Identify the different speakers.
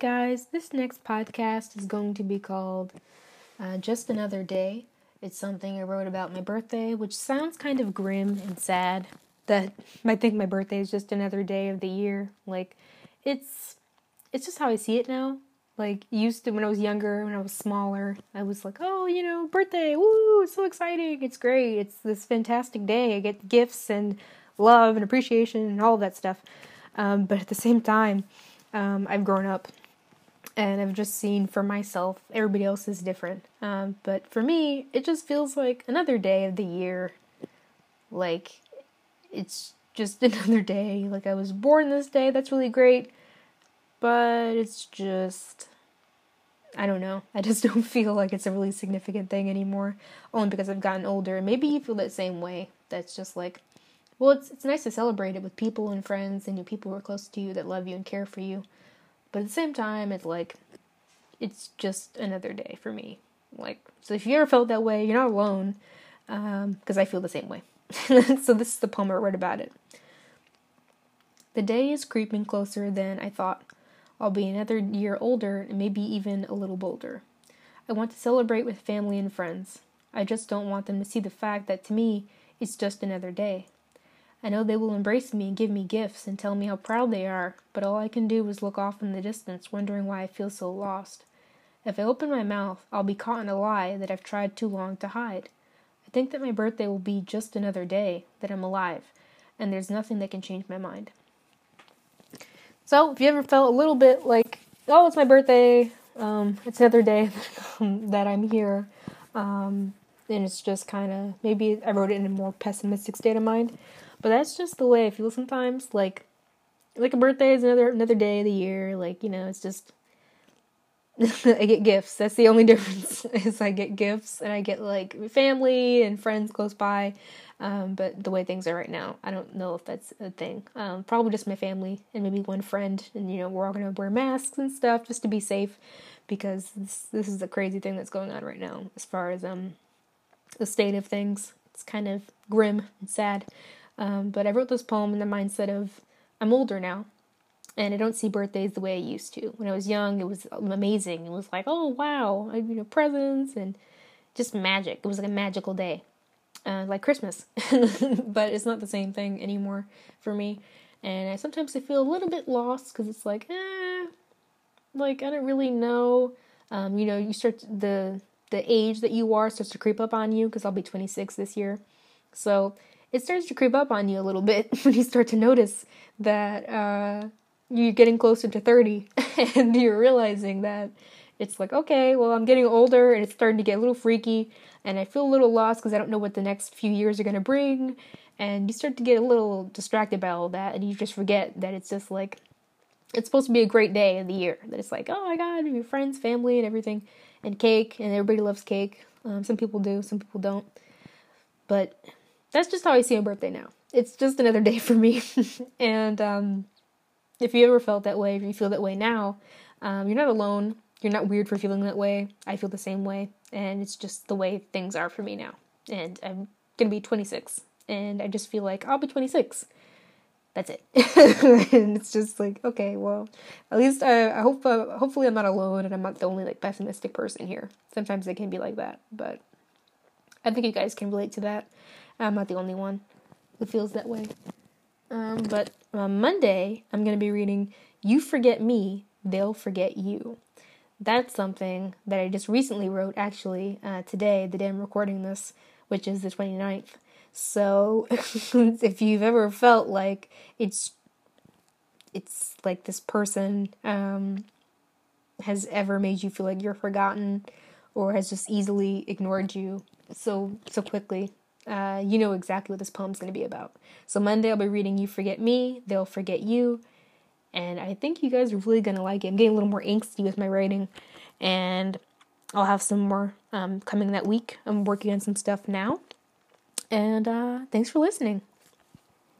Speaker 1: Guys, this next podcast is going to be called uh, Just Another Day. It's something I wrote about my birthday, which sounds kind of grim and sad. That I think my birthday is just another day of the year. Like, it's it's just how I see it now. Like, used to when I was younger, when I was smaller, I was like, oh, you know, birthday, woo, it's so exciting, it's great, it's this fantastic day. I get gifts and love and appreciation and all that stuff. Um, but at the same time, um, I've grown up and I've just seen for myself, everybody else is different. Um, but for me, it just feels like another day of the year. Like, it's just another day. Like, I was born this day, that's really great. But it's just. I don't know. I just don't feel like it's a really significant thing anymore. Only because I've gotten older. Maybe you feel that same way. That's just like well, it's it's nice to celebrate it with people and friends and people who are close to you that love you and care for you. But at the same time, it's like it's just another day for me. Like, so if you ever felt that way, you're not alone, because um, I feel the same way. so this is the poem I wrote about it. The day is creeping closer than I thought. I'll be another year older and maybe even a little bolder. I want to celebrate with family and friends. I just don't want them to see the fact that to me, it's just another day. I know they will embrace me and give me gifts and tell me how proud they are, but all I can do is look off in the distance, wondering why I feel so lost. If I open my mouth, I'll be caught in a lie that I've tried too long to hide. I think that my birthday will be just another day, that I'm alive, and there's nothing that can change my mind. So, if you ever felt a little bit like, oh, it's my birthday, um, it's another day that I'm here, um, and it's just kind of maybe I wrote it in a more pessimistic state of mind. But that's just the way I feel sometimes. Like, like a birthday is another another day of the year. Like you know, it's just I get gifts. That's the only difference is I get gifts and I get like family and friends close by. Um, but the way things are right now, I don't know if that's a thing. Um, probably just my family and maybe one friend, and you know we're all gonna wear masks and stuff just to be safe, because this this is a crazy thing that's going on right now as far as um the state of things. It's kind of grim and sad. Um, but I wrote this poem in the mindset of I'm older now, and I don't see birthdays the way I used to. When I was young, it was amazing. It was like, oh wow, I, you know, presents and just magic. It was like a magical day, uh, like Christmas. but it's not the same thing anymore for me. And I sometimes I feel a little bit lost because it's like, eh, like I don't really know. Um, you know, you start to, the the age that you are starts to creep up on you because I'll be 26 this year. So it starts to creep up on you a little bit when you start to notice that uh, you're getting closer to 30 and you're realizing that it's like, okay, well, I'm getting older and it's starting to get a little freaky and I feel a little lost because I don't know what the next few years are going to bring. And you start to get a little distracted by all that and you just forget that it's just like, it's supposed to be a great day of the year. That it's like, oh my god, your friends, family, and everything, and cake, and everybody loves cake. Um, some people do, some people don't. But that's just how I see my birthday now. It's just another day for me. and um, if you ever felt that way, if you feel that way now, um, you're not alone. You're not weird for feeling that way. I feel the same way. And it's just the way things are for me now. And I'm going to be 26. And I just feel like I'll be 26. That's it. and it's just like, okay, well, at least I, I hope, uh, hopefully I'm not alone and I'm not the only like pessimistic person here. Sometimes it can be like that, but I think you guys can relate to that. I'm not the only one who feels that way. Um, but on Monday, I'm going to be reading You Forget Me, They'll Forget You. That's something that I just recently wrote, actually, uh, today, the day I'm recording this, which is the 29th. So, if you've ever felt like it's it's like this person um, has ever made you feel like you're forgotten or has just easily ignored you so so quickly uh, you know exactly what this poem's going to be about. So Monday I'll be reading You Forget Me, They'll Forget You, and I think you guys are really going to like it. I'm getting a little more angsty with my writing, and I'll have some more um, coming that week. I'm working on some stuff now, and uh, thanks for listening.